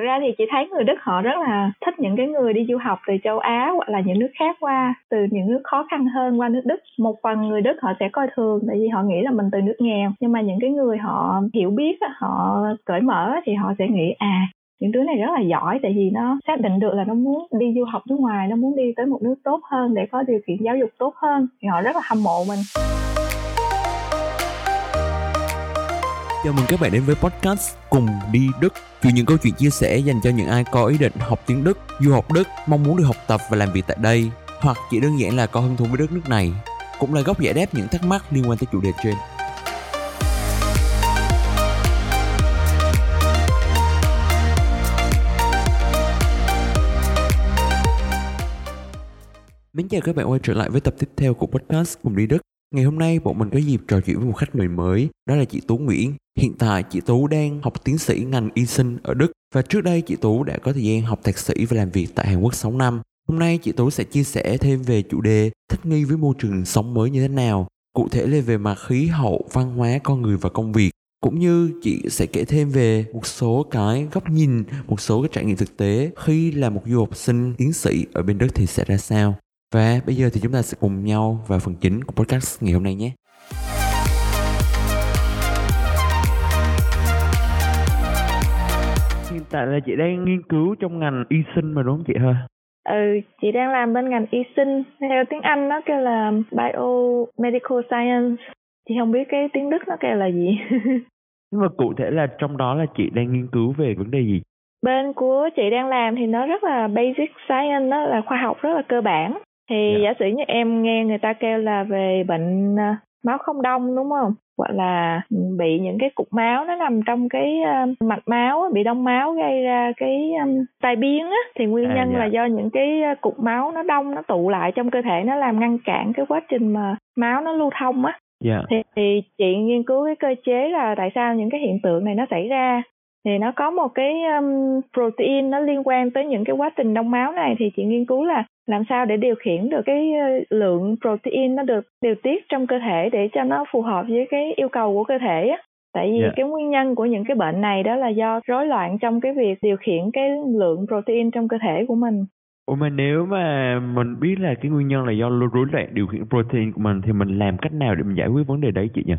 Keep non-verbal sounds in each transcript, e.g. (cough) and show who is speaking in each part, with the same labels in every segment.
Speaker 1: thực ra thì chị thấy người đức họ rất là thích những cái người đi du học từ châu á hoặc là những nước khác qua, từ những nước khó khăn hơn qua nước đức. Một phần người đức họ sẽ coi thường tại vì họ nghĩ là mình từ nước nghèo, nhưng mà những cái người họ hiểu biết họ cởi mở thì họ sẽ nghĩ à những đứa này rất là giỏi tại vì nó xác định được là nó muốn đi du học nước ngoài, nó muốn đi tới một nước tốt hơn để có điều kiện giáo dục tốt hơn. Thì họ rất là hâm mộ mình.
Speaker 2: Chào mừng các bạn đến với podcast Cùng đi Đức. Chuyện những câu chuyện chia sẻ dành cho những ai có ý định học tiếng Đức, du học Đức, mong muốn được học tập và làm việc tại đây Hoặc chỉ đơn giản là có hứng thú với đất nước này Cũng là góc giải đáp những thắc mắc liên quan tới chủ đề trên. Mến chào các bạn quay trở lại với tập tiếp theo của podcast Cùng đi Đức. Ngày hôm nay bọn mình có dịp trò chuyện với một khách mời mới, đó là chị Tú Nguyễn. Hiện tại chị Tú đang học tiến sĩ ngành y sinh ở Đức và trước đây chị Tú đã có thời gian học thạc sĩ và làm việc tại Hàn Quốc 6 năm. Hôm nay chị Tú sẽ chia sẻ thêm về chủ đề thích nghi với môi trường sống mới như thế nào, cụ thể là về mặt khí hậu, văn hóa, con người và công việc cũng như chị sẽ kể thêm về một số cái góc nhìn, một số cái trải nghiệm thực tế khi là một du học sinh tiến sĩ ở bên Đức thì sẽ ra sao. Và bây giờ thì chúng ta sẽ cùng nhau vào phần chính của podcast ngày hôm nay nhé. Hiện tại là chị đang nghiên cứu trong ngành y sinh mà đúng không chị ha?
Speaker 1: Ừ, chị đang làm bên ngành y sinh. Theo tiếng Anh nó kêu là Biomedical Science. Chị không biết cái tiếng Đức nó kêu là gì. (laughs)
Speaker 2: Nhưng mà cụ thể là trong đó là chị đang nghiên cứu về vấn đề gì?
Speaker 1: Bên của chị đang làm thì nó rất là basic science, nó là khoa học rất là cơ bản thì yeah. Dạ. giả sử như em nghe người ta kêu là về bệnh à, máu không đông đúng không hoặc là bị những cái cục máu nó nằm trong cái uh, mạch máu bị đông máu gây ra cái um, tai biến á thì nguyên à, nhân yeah. là dạ. do những cái cục máu nó đông nó tụ lại trong cơ thể nó làm ngăn cản cái quá trình mà máu nó lưu thông á yeah. Dạ. thì, thì chị nghiên cứu cái cơ chế là tại sao những cái hiện tượng này nó xảy ra thì nó có một cái um, protein nó liên quan tới những cái quá trình đông máu này thì chị nghiên cứu là làm sao để điều khiển được cái ờ, lượng protein nó được điều tiết trong cơ thể để cho nó phù hợp với cái yêu cầu của cơ thể á tại vì yeah. Dạ. cái nguyên nhân của những cái bệnh này đó là do rối loạn trong cái việc điều khiển cái lượng protein trong cơ thể của mình
Speaker 2: Ủa mà nếu mà mình biết là cái nguyên nhân là do rối loạn điều khiển protein của mình thì mình làm cách nào để mình giải quyết vấn đề đấy chị nhỉ?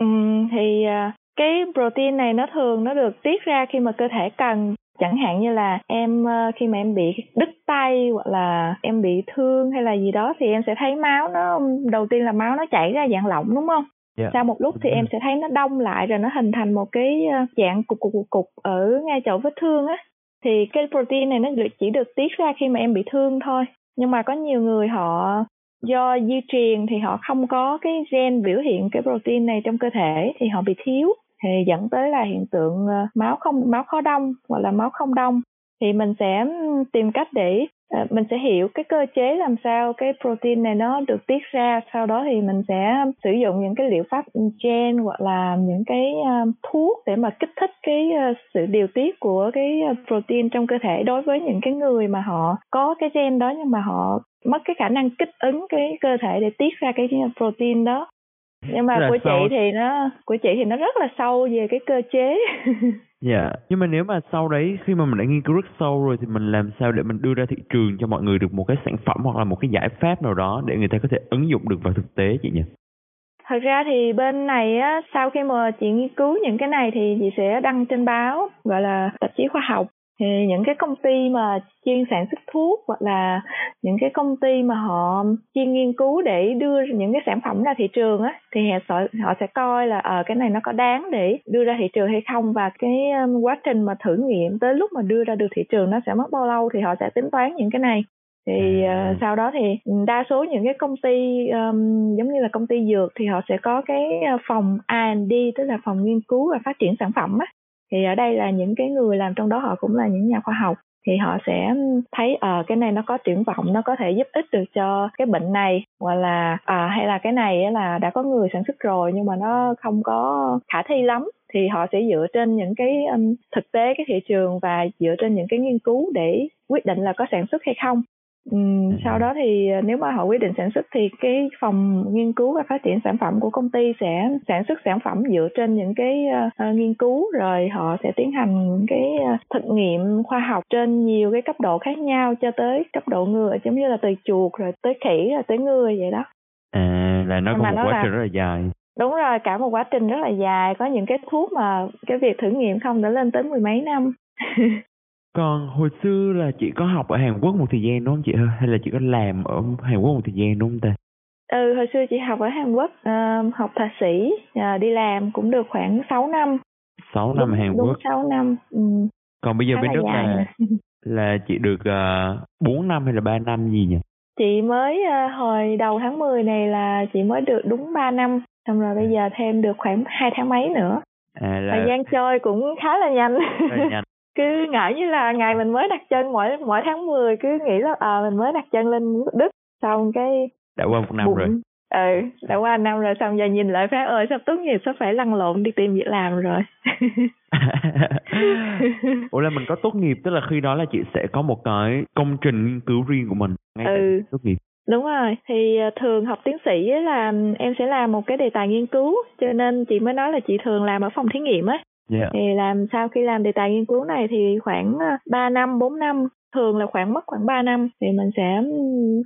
Speaker 1: Ừ, thì uh, cái protein này nó thường nó được tiết ra khi mà cơ thể cần chẳng hạn như là em ờ, khi mà em bị đứt tay hoặc là em bị thương hay là gì đó thì em sẽ thấy máu nó đầu tiên là máu nó chảy ra dạng lỏng đúng không Yeah. Dạ. Sau một lúc thì em sẽ thấy nó đông lại rồi nó hình thành một cái ờ, dạng cục cục cục cục ở ngay chỗ vết thương á. Thì cái protein này nó chỉ được tiết ra khi mà em bị thương thôi. Nhưng mà có nhiều người họ do di truyền thì họ không có cái gen biểu hiện cái protein này trong cơ thể thì họ bị thiếu thì dẫn tới là hiện tượng ờ, máu không, máu khó đông, hoặc là máu không đông. Thì mình sẽ tìm cách để ờ, mình sẽ hiểu cái cơ chế làm sao cái protein này nó được tiết ra. Sau đó thì mình sẽ sử dụng những cái liệu pháp gen hoặc là những cái ờ, thuốc để mà kích thích cái sự điều tiết của cái protein trong cơ thể đối với những cái người mà họ có cái gen đó nhưng mà họ mất cái khả năng kích ứng cái cơ thể để tiết ra cái protein đó nhưng mà của sâu. chị thì nó của chị thì nó rất là sâu về cái cơ chế (laughs)
Speaker 2: dạ yeah. nhưng mà nếu mà sau đấy khi mà mình đã nghiên cứu rất sâu rồi thì mình làm sao để mình đưa ra thị trường cho mọi người được một cái sản phẩm hoặc là một cái giải pháp nào đó để người ta có thể ứng dụng được vào thực tế chị nhỉ
Speaker 1: thật ra thì bên này á sau khi mà chị nghiên cứu những cái này thì chị sẽ đăng trên báo gọi là tạp chí khoa học thì những cái công ty mà chuyên sản xuất thuốc hoặc là những cái công ty mà họ chuyên nghiên cứu để đưa những cái sản phẩm ra thị trường á thì họ họ sẽ coi là ờ, cái này nó có đáng để đưa ra thị trường hay không và cái quá trình mà thử nghiệm tới lúc mà đưa ra được thị trường nó sẽ mất bao lâu thì họ sẽ tính toán những cái này. Thì uh, sau đó thì đa số những cái công ty um, giống như là công ty dược thì họ sẽ có cái uh, phòng R&D tức là phòng nghiên cứu và phát triển sản phẩm á thì ở đây là những cái người làm trong đó họ cũng là những nhà khoa học. Thì họ sẽ thấy ở ờ, uh, cái này nó có triển vọng nó có thể giúp ích được cho cái bệnh này. Hoặc là à, hay là cái này là đã có người sản xuất rồi nhưng mà nó không có khả thi lắm. Thì họ sẽ dựa trên những cái um, thực tế cái thị trường và dựa trên những cái nghiên cứu để quyết định là có sản xuất hay không. Ừ, sau đó thì nếu mà họ quyết định sản xuất thì cái phòng nghiên cứu và phát triển sản phẩm của công ty sẽ sản xuất sản phẩm dựa trên những cái uh, nghiên cứu rồi họ sẽ tiến hành cái uh, thực nghiệm khoa học trên nhiều cái cấp độ khác nhau cho tới cấp độ ngựa giống như là từ chuột rồi tới khỉ rồi tới ngựa vậy đó.
Speaker 2: À là nó có một quá trình rất là dài.
Speaker 1: Đúng rồi cả một quá trình rất là dài có những cái thuốc mà cái việc thử nghiệm không đã lên tới mười mấy năm (laughs)
Speaker 2: còn hồi xưa là chị có học ở Hàn Quốc một thời gian đúng không chị hay là chị có làm ở Hàn Quốc một thời gian đúng không ta?
Speaker 1: Ừ hồi xưa chị học ở Hàn Quốc uh, học thạc sĩ uh, đi làm cũng được khoảng 6 năm.
Speaker 2: 6 năm
Speaker 1: đúng,
Speaker 2: Hàn
Speaker 1: đúng
Speaker 2: Quốc.
Speaker 1: 6 năm ừ.
Speaker 2: còn bây giờ
Speaker 1: Khá
Speaker 2: bên Đức
Speaker 1: là, (laughs)
Speaker 2: là chị được uh, ờ, 4 năm hay là 3 năm gì nhỉ?
Speaker 1: Chị mới uh, hồi đầu tháng 10 này là chị mới được đúng 3 năm xong rồi bây giờ thêm được khoảng hai tháng mấy nữa.
Speaker 2: À, là...
Speaker 1: thời gian trôi cũng khá là nhanh.
Speaker 2: Là nhanh
Speaker 1: cứ ngỡ như là ngày mình mới đặt chân mỗi mỗi tháng 10 cứ nghĩ là à, mình mới đặt chân lên Đức xong cái
Speaker 2: đã qua một năm
Speaker 1: bụng,
Speaker 2: rồi
Speaker 1: ừ đã qua năm rồi xong giờ nhìn lại phát ơi sắp tốt nghiệp sắp phải lăn lộn đi tìm việc làm rồi (laughs)
Speaker 2: ủa là mình có tốt nghiệp tức là khi đó là chị sẽ có một cái công trình nghiên cứu riêng của mình ngay ừ. tốt nghiệp
Speaker 1: Đúng rồi, thì ờ, thường học tiến sĩ là em sẽ làm một cái đề tài nghiên cứu, cho nên chị mới nói là chị thường làm ở phòng thí nghiệm á.
Speaker 2: Yeah.
Speaker 1: Thì làm sau khi làm đề tài nghiên cứu này thì khoảng 3 ờ, năm, 4 năm, thường là khoảng mất khoảng 3 năm thì mình sẽ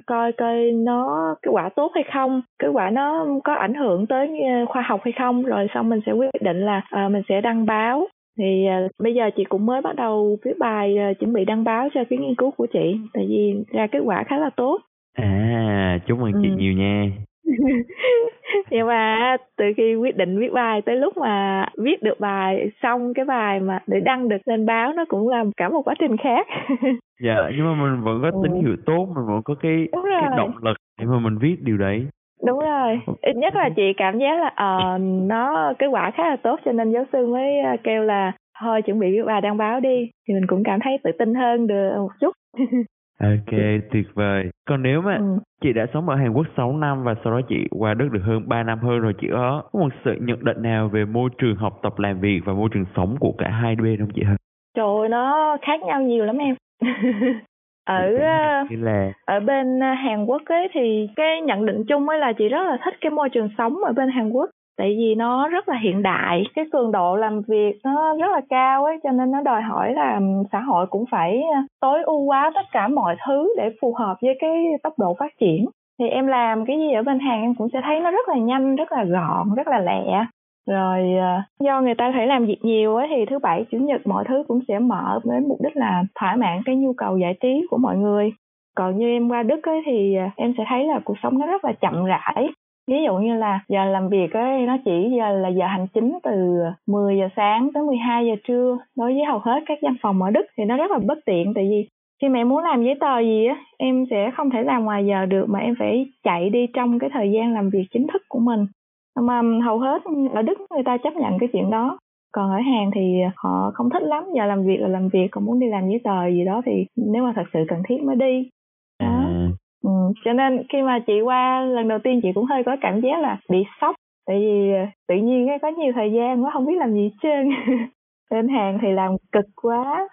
Speaker 1: coi coi nó kết quả tốt hay không, kết quả nó có ảnh hưởng tới ờ, khoa học hay không, rồi xong mình sẽ quyết định là uh, mình sẽ đăng báo thì uh, bây giờ chị cũng mới bắt đầu viết bài uh, chuẩn bị đăng báo cho cái nghiên cứu của chị tại vì ra kết quả khá là tốt
Speaker 2: À, chúc mừng chị ừ. nhiều nha. (laughs) (laughs)
Speaker 1: nhưng mà từ khi quyết định viết bài tới lúc mà viết được bài xong cái bài mà để đăng được lên báo nó cũng là cả một quá trình khác. (laughs)
Speaker 2: Dạ nhưng mà mình vẫn có tín ừ. hiệu tốt mình vẫn có cái, cái động lực để mà mình viết điều đấy.
Speaker 1: Đúng rồi. Ít nhất là chị cảm giác là uh, nó kết quả khá là tốt cho nên giáo sư mới ờ, kêu là thôi chuẩn bị viết bài đăng báo đi. Thì mình cũng cảm thấy tự tin hơn được một chút (laughs)
Speaker 2: Ok, tuyệt vời. Còn nếu mà ừ. chị đã sống ở Hàn Quốc 6 năm và sau đó chị qua Đức được hơn 3 năm hơn rồi, chị có một sự nhận định nào về môi trường học tập làm việc và môi trường sống của cả hai bên không chị hơn?
Speaker 1: Trời ơi, nó khác nhau nhiều lắm em. (laughs) ở
Speaker 2: là...
Speaker 1: ở bên Hàn Quốc ấy thì cái nhận định chung ấy là chị rất là thích cái môi trường sống ở bên Hàn Quốc tại vì nó rất là hiện đại, cái cường độ làm việc nó rất là cao ấy, cho nên nó đòi hỏi là xã hội cũng phải ờ, tối ưu hóa tất cả mọi thứ để phù hợp với cái tốc độ phát triển. Thì em làm cái gì ở bên hàng em cũng sẽ thấy nó rất là nhanh, rất là gọn, rất là lẹ. Rồi ờ, do người ta phải làm việc nhiều ấy, thì thứ bảy, chủ nhật mọi thứ cũng sẽ mở với mục đích là thỏa mãn cái nhu cầu giải trí của mọi người. Còn như em qua đức ấy thì ờ, em sẽ thấy là cuộc sống nó rất là chậm rãi ví dụ như là giờ làm việc ấy nó chỉ giờ là giờ hành chính từ 10 giờ sáng tới 12 giờ trưa. Đối với hầu hết các văn phòng ở Đức thì nó rất là bất tiện, tại vì khi mà em muốn làm giấy tờ gì á, em sẽ không thể làm ngoài giờ được mà em phải chạy đi trong cái thời gian làm việc chính thức của mình. Mà hầu hết ở Đức người ta chấp nhận cái chuyện đó. Còn ở Hàn thì họ không thích lắm, giờ làm việc là làm việc, còn muốn đi làm giấy tờ gì đó thì nếu mà thật sự cần thiết mới đi. Ừ, cho nên khi mà chị qua lần đầu tiên chị cũng hơi có cảm giác là bị sốc. Tại vì ờ, tự nhiên có nhiều thời gian quá không biết làm gì hết trơn. (laughs) Bên hàng thì làm cực quá.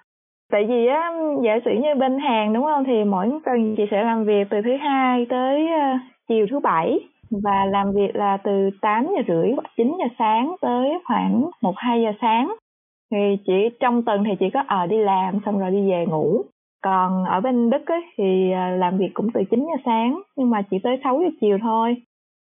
Speaker 1: Tại vì á giả sử như bên hàng đúng không? Thì mỗi tuần chị sẽ làm việc từ thứ hai tới uh, chiều thứ bảy. Và làm việc là từ 8 giờ rưỡi hoặc 9 giờ sáng tới khoảng 1 2 giờ sáng. Thì chỉ trong tuần thì chỉ có ở đi làm xong rồi đi về ngủ còn ở bên Đức ấy, thì à, làm việc cũng từ 9 giờ sáng nhưng mà chỉ tới 6 giờ chiều thôi.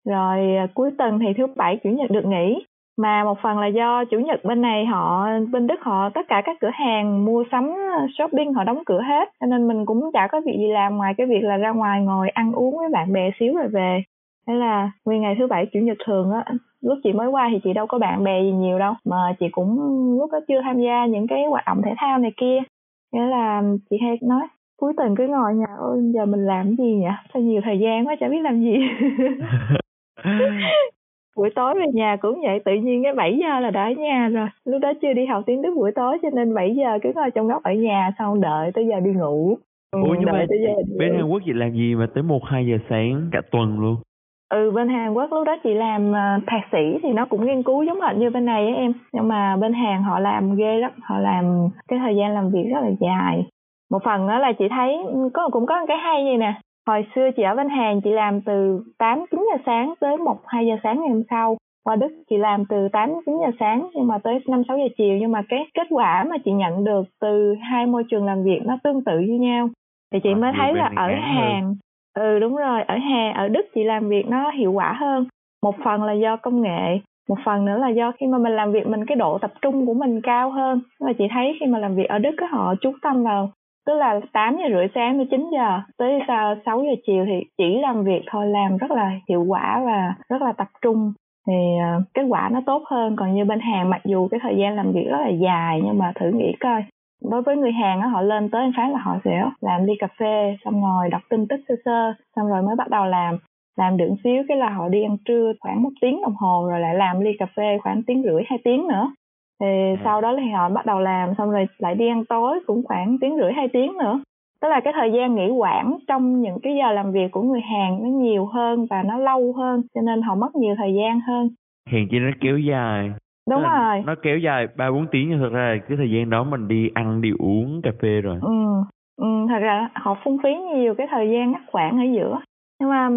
Speaker 1: Rồi à, cuối tuần thì thứ bảy chủ nhật được nghỉ. Mà một phần là do chủ nhật bên này họ bên Đức họ tất cả các cửa hàng mua sắm à, shopping họ đóng cửa hết. Cho nên mình cũng chả có việc gì làm ngoài cái việc là ra ngoài ngồi ăn uống với bạn bè xíu rồi về. Thế là nguyên ngày thứ bảy chủ nhật thường á lúc chị mới qua thì chị đâu có bạn bè gì nhiều đâu mà chị cũng lúc đó chưa tham gia những cái hoạt động thể thao này kia nghĩa là chị hay nói cuối tuần cứ ngồi nhà ôi giờ mình làm gì nhỉ? Sao nhiều thời gian quá chả biết làm gì. (laughs) (laughs) Buổi tối về nhà cũng vậy tự nhiên cái 7 giờ là đã ở nhà rồi. Lúc đó chưa đi học tiếng đức buổi tối cho nên 7 giờ cứ ngồi trong góc ở nhà xong đợi tới giờ đi ngủ.
Speaker 2: Ủa nhưng mà bên Hàn Quốc chị làm gì mà tới một hai giờ sáng cả tuần luôn
Speaker 1: ừ bên Hàn Quốc lúc đó chị làm uh, thạc sĩ thì nó cũng nghiên cứu giống hệt như bên này á em. Nhưng mà bên Hàn họ làm ghê lắm họ làm cái thời gian làm việc rất là dài. Một phần đó là chị thấy có cũng có cái hay gì nè hồi xưa chị ở bên Hàn chị làm từ 8 9 giờ sáng tới 1 2 giờ sáng ngày hôm sau. Qua Đức chị làm từ 8 9 giờ sáng nhưng mà tới 5 6 giờ chiều. Nhưng mà cái kết quả mà chị nhận được từ hai môi trường làm việc nó tương tự như nhau. Thì chị mới thấy là ở Hàn ừ đúng rồi. Ở hè ở Đức chị làm việc nó hiệu quả hơn. Một phần là do công nghệ, một phần nữa là do khi mà mình làm việc mình, cái độ tập trung của mình cao hơn. Và chị thấy khi mà làm việc ở Đức á, họ chú tâm vào, tức là 8 giờ rưỡi sáng tới 9 giờ, tới ờ, 6 giờ chiều thì chỉ làm việc thôi, làm rất là hiệu quả và rất là tập trung. Thì ờ, kết quả nó tốt hơn. Còn như bên Hàn mặc dù cái thời gian làm việc rất là dài, nhưng mà thử nghĩ coi đối với người Hàn á họ lên tới anh phát là họ sẽ làm ly cà phê xong rồi đọc tin tức sơ sơ xong rồi mới bắt đầu làm. Làm được xíu cái là họ đi ăn trưa khoảng một tiếng đồng hồ rồi lại làm ly cà phê khoảng tiếng rưỡi hai tiếng nữa. Thì ừ. sau đó thì họ bắt đầu làm xong rồi lại đi ăn tối cũng khoảng tiếng rưỡi hai tiếng nữa. Tức là cái thời gian nghỉ quản trong những cái giờ làm việc của người Hàn nó nhiều hơn và nó lâu hơn cho nên họ mất nhiều thời gian hơn.
Speaker 2: Hèn chi nó kéo dài
Speaker 1: đúng rồi.
Speaker 2: nó kéo dài ba bốn tiếng nhưng thực ra cái thời gian đó mình đi ăn đi uống cà phê rồi.
Speaker 1: Ừ. ừ thật ra họ phung phí nhiều cái thời gian ngắt quãng ở giữa. Nhưng mà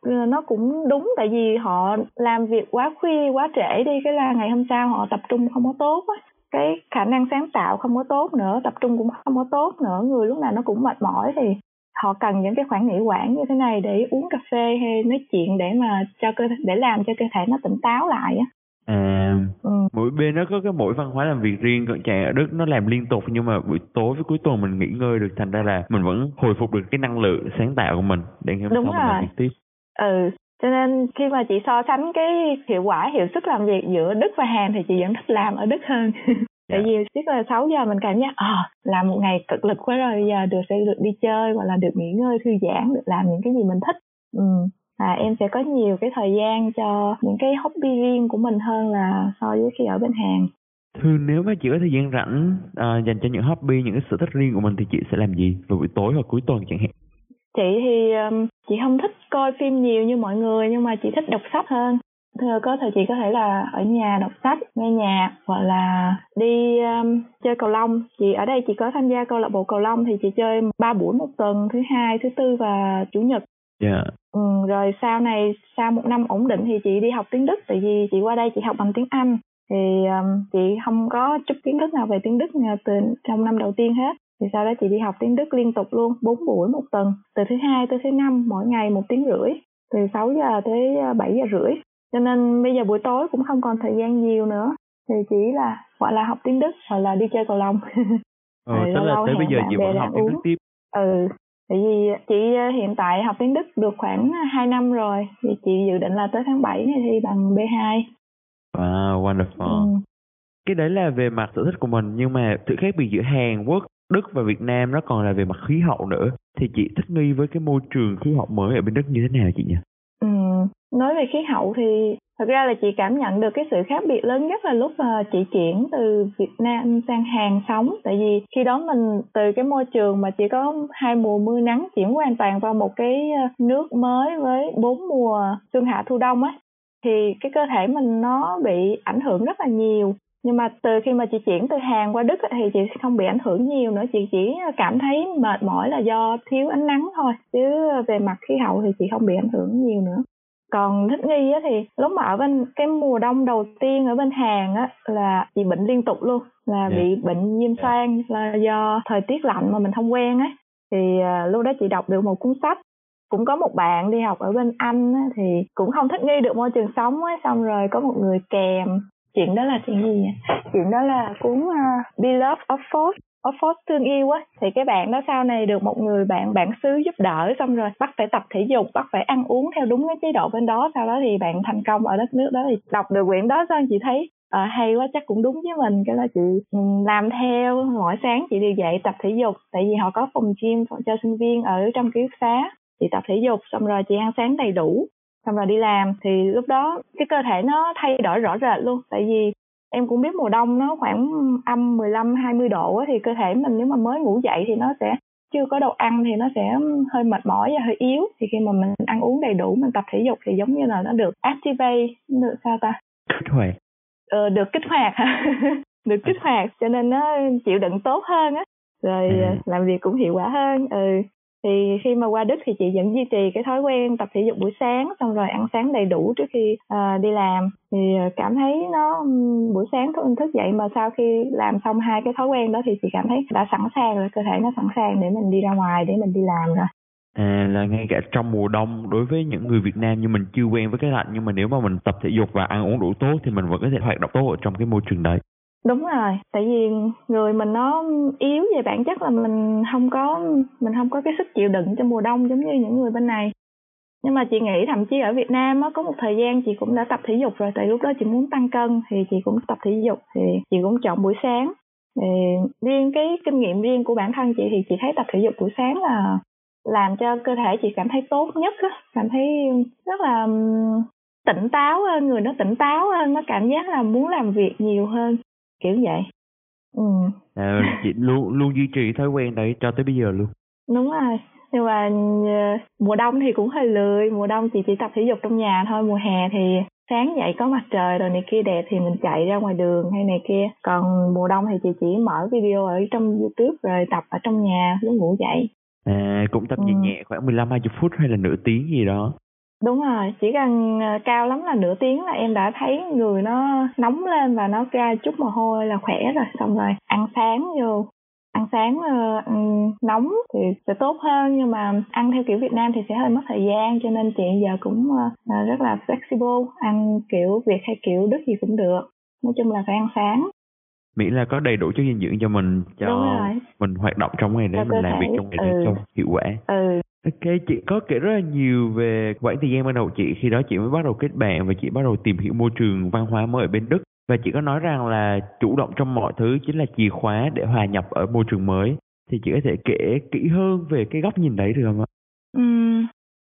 Speaker 1: ừ, nó cũng đúng tại vì họ làm việc quá khuya quá trễ đi cái là ngày hôm sau họ tập trung không có tốt á. Cái khả năng sáng tạo không có tốt nữa tập trung cũng không có tốt nữa người lúc nào nó cũng mệt mỏi thì họ cần những cái khoảng nghỉ quản như thế này để uống cà phê hay nói chuyện để mà cho cơ để làm cho cơ thể nó tỉnh táo lại á
Speaker 2: à ừ. mỗi bên nó có cái mỗi văn hóa làm việc riêng còn chạy ở đức nó làm liên tục nhưng mà buổi tối với cuối tuần mình nghỉ ngơi được thành ra là mình vẫn hồi phục được cái năng lượng sáng tạo của mình để ngày hôm sau mình làm việc tiếp
Speaker 1: ừ cho nên khi mà chị so sánh cái hiệu quả hiệu suất làm việc giữa Đức và Hàn thì chị vẫn thích làm ở Đức hơn (laughs) tại dạ. vì tức là 6 giờ mình cảm giác à, làm một ngày cực lực quá rồi giờ được sẽ được đi chơi hoặc là được nghỉ ngơi thư giãn được làm những cái gì mình thích ừ. À, em sẽ có nhiều cái thời gian cho những cái hobby riêng của mình hơn là so với khi ở bên Hàn
Speaker 2: Thường nếu mà chị có thời gian rảnh à, dành cho những hobby, những cái sở thích riêng của mình thì chị sẽ làm gì vào buổi tối hoặc cuối tuần chẳng hạn?
Speaker 1: Chị thì um, chị không thích coi phim nhiều như mọi người nhưng mà chị thích đọc sách hơn Thưa có thời chị có thể là ở nhà đọc sách, nghe nhạc hoặc là đi um, chơi cầu lông. Chị ở đây chị có tham gia câu lạc bộ cầu lông thì chị chơi ba buổi một tuần, thứ hai, thứ tư và chủ nhật.
Speaker 2: Dạ. Yeah.
Speaker 1: Ừ, rồi sau này sau một năm ổn định thì chị đi học tiếng Đức tại vì chị qua đây chị học bằng tiếng Anh. Thì um, chị không có chút kiến thức nào về tiếng Đức từ trong năm đầu tiên hết. Thì sau đó chị đi học tiếng Đức liên tục luôn 4 buổi một tuần từ thứ hai tới thứ năm mỗi ngày một tiếng rưỡi từ 6 giờ tới 7 giờ rưỡi. Cho nên bây giờ buổi tối cũng không còn thời gian nhiều nữa. Thì chỉ là gọi là học tiếng Đức hoặc là đi chơi cầu lông. (laughs)
Speaker 2: Ờ, tức là tới bây giờ chị vẫn học tiếng Đức tiếp.
Speaker 1: Ừ tại vì chị ờ, hiện tại học tiếng Đức được khoảng 2 năm rồi thì chị dự định là tới tháng 7 này thi bằng B2
Speaker 2: Wow, wonderful. Ừ. Cái đấy là về mặt sở thích của mình nhưng mà sự khác biệt giữa Hàn Quốc, Đức và Việt Nam nó còn là về mặt khí hậu nữa. Thì chị thích nghi với cái môi trường khí hậu mới ở bên Đức như thế nào chị nhỉ?
Speaker 1: Ừ, nói về khí hậu thì thật ra là chị cảm nhận được cái sự khác biệt lớn nhất là lúc mà chị chuyển từ Việt Nam sang Hàn sống. Tại vì khi đó mình, từ cái môi trường mà chỉ có hai mùa mưa nắng chuyển hoàn toàn vào một cái ờ, nước mới với bốn mùa xuân hạ thu đông á, thì cái cơ thể mình nó bị ảnh hưởng rất là nhiều. Nhưng mà từ khi mà chị chuyển từ Hàn qua Đức thì chị không bị ảnh hưởng nhiều nữa, chị chỉ cảm thấy mệt mỏi là do thiếu ánh nắng thôi. Chứ về mặt khí hậu thì chị không bị ảnh hưởng nhiều nữa còn thích nghi á thì lúc mà ở bên cái mùa đông đầu tiên ở bên Hàn á là chị bệnh liên tục luôn là yeah. Dạ. bị bệnh viêm dạ. xoang là do thời tiết lạnh mà mình không quen á thì uh, lúc đó chị đọc được một cuốn sách cũng có một bạn đi học ở bên Anh á, thì cũng không thích nghi được môi trường sống á, xong rồi có một người kèm chuyện đó là chuyện gì chuyện đó là cuốn uh, Beloved of Force ở Force thương yêu á thì cái bạn đó sau này được một người bạn bản xứ giúp đỡ xong rồi bắt phải tập thể dục bắt phải ăn uống theo đúng cái chế độ bên đó. Sau đó thì bạn thành công ở đất nước đó thì đọc được quyển đó xong chị thấy? À, hay quá chắc cũng đúng với mình. Cái là chị ừ, làm theo mỗi sáng chị đều dậy tập thể dục. Tại vì họ có phòng gym cho sinh viên ở trong ký túc xá. Chị tập thể dục xong rồi chị ăn sáng đầy đủ xong rồi đi làm. Thì lúc đó cái cơ thể nó thay đổi rõ rệt luôn. Tại vì em cũng biết mùa đông nó khoảng âm 15 20 độ á, thì cơ thể mình nếu mà mới ngủ dậy thì nó sẽ chưa có đồ ăn thì nó sẽ hơi mệt mỏi và hơi yếu. Thì khi mà mình ăn uống đầy đủ mình tập thể dục thì giống như là nó được activate được sao ta?
Speaker 2: Kích hoạt.
Speaker 1: Ờ, được kích hoạt. (laughs) Được kích hoạt cho nên nó chịu đựng tốt hơn á. Rồi
Speaker 2: À.
Speaker 1: làm việc cũng hiệu quả hơn. Ừ thì khi mà qua Đức thì chị vẫn duy trì cái thói quen tập thể dục buổi sáng xong rồi ăn sáng đầy đủ trước khi uh, đi làm thì à, cảm thấy nó buổi sáng thức thức dậy mà sau khi làm xong hai cái thói quen đó thì chị cảm thấy đã sẵn sàng rồi cơ thể nó sẵn sàng để mình đi ra ngoài để mình đi làm rồi
Speaker 2: À là ngay cả trong mùa đông đối với những người Việt Nam như mình chưa quen với cái lạnh nhưng mà nếu mà mình tập thể dục và ăn uống đủ tốt thì mình vẫn có thể hoạt động tốt ở trong cái môi trường đấy
Speaker 1: đúng rồi, tại vì người mình nó yếu về bản chất là mình không có, mình không có cái sức chịu đựng trong mùa đông giống như những người bên này. Nhưng mà chị nghĩ thậm chí ở Việt Nam á, có một thời gian chị cũng đã tập thể dục rồi, tại lúc đó chị muốn tăng cân thì chị cũng tập thể dục, thì chị cũng chọn buổi sáng. Thì riêng cái kinh nghiệm riêng của bản thân chị thì chị thấy tập thể dục buổi sáng là làm cho cơ thể chị cảm thấy tốt nhất á, cảm thấy rất là tỉnh táo hơn, người nó tỉnh táo hơn, nó cảm giác là muốn làm việc nhiều hơn kiểu vậy. Ừ.
Speaker 2: À, chị luôn luôn duy trì thói quen đấy cho tới bây giờ luôn.
Speaker 1: đúng rồi. Nhưng mà ờ, mùa đông thì cũng hơi lười. Mùa đông chị chỉ tập thể dục trong nhà thôi. Mùa hè thì sáng dậy có mặt trời rồi này kia đẹp thì mình chạy ra ngoài đường hay này kia. Còn mùa đông thì chị chỉ mở video ở trong youtube rồi tập ở trong nhà lúc ngủ dậy.
Speaker 2: À cũng tập
Speaker 1: Ừ.
Speaker 2: nhẹ nhẹ khoảng 15 20 phút hay là nửa tiếng gì đó.
Speaker 1: Đúng rồi chỉ cần ờ, cao lắm là nửa tiếng là em đã thấy người nó nóng lên và nó ra chút mồ hôi là khỏe rồi. Xong rồi ăn sáng vô ăn sáng ăn nóng thì sẽ tốt hơn nhưng mà ăn theo kiểu Việt Nam thì sẽ hơi mất thời gian cho nên chị giờ cũng ờ, rất là flexible ăn kiểu Việt hay kiểu Đức gì cũng được. Nói chung là phải ăn sáng.
Speaker 2: Miễn là có đầy đủ chất dinh dưỡng cho mình cho mình hoạt động trong ngày đấy mình làm việc
Speaker 1: thể,
Speaker 2: trong ngày
Speaker 1: ừ.
Speaker 2: cho hiệu quả.
Speaker 1: ừ
Speaker 2: Ok, chị có kể rất là nhiều về quãng thời gian ban đầu chị khi đó chị mới bắt đầu kết bạn và chị bắt đầu tìm hiểu môi trường văn hóa mới ở bên Đức và chị có nói rằng là chủ động trong mọi thứ chính là chìa khóa để hòa nhập ở môi trường mới thì chị có thể kể kỹ hơn về cái góc nhìn đấy được không ạ?
Speaker 1: Ừ.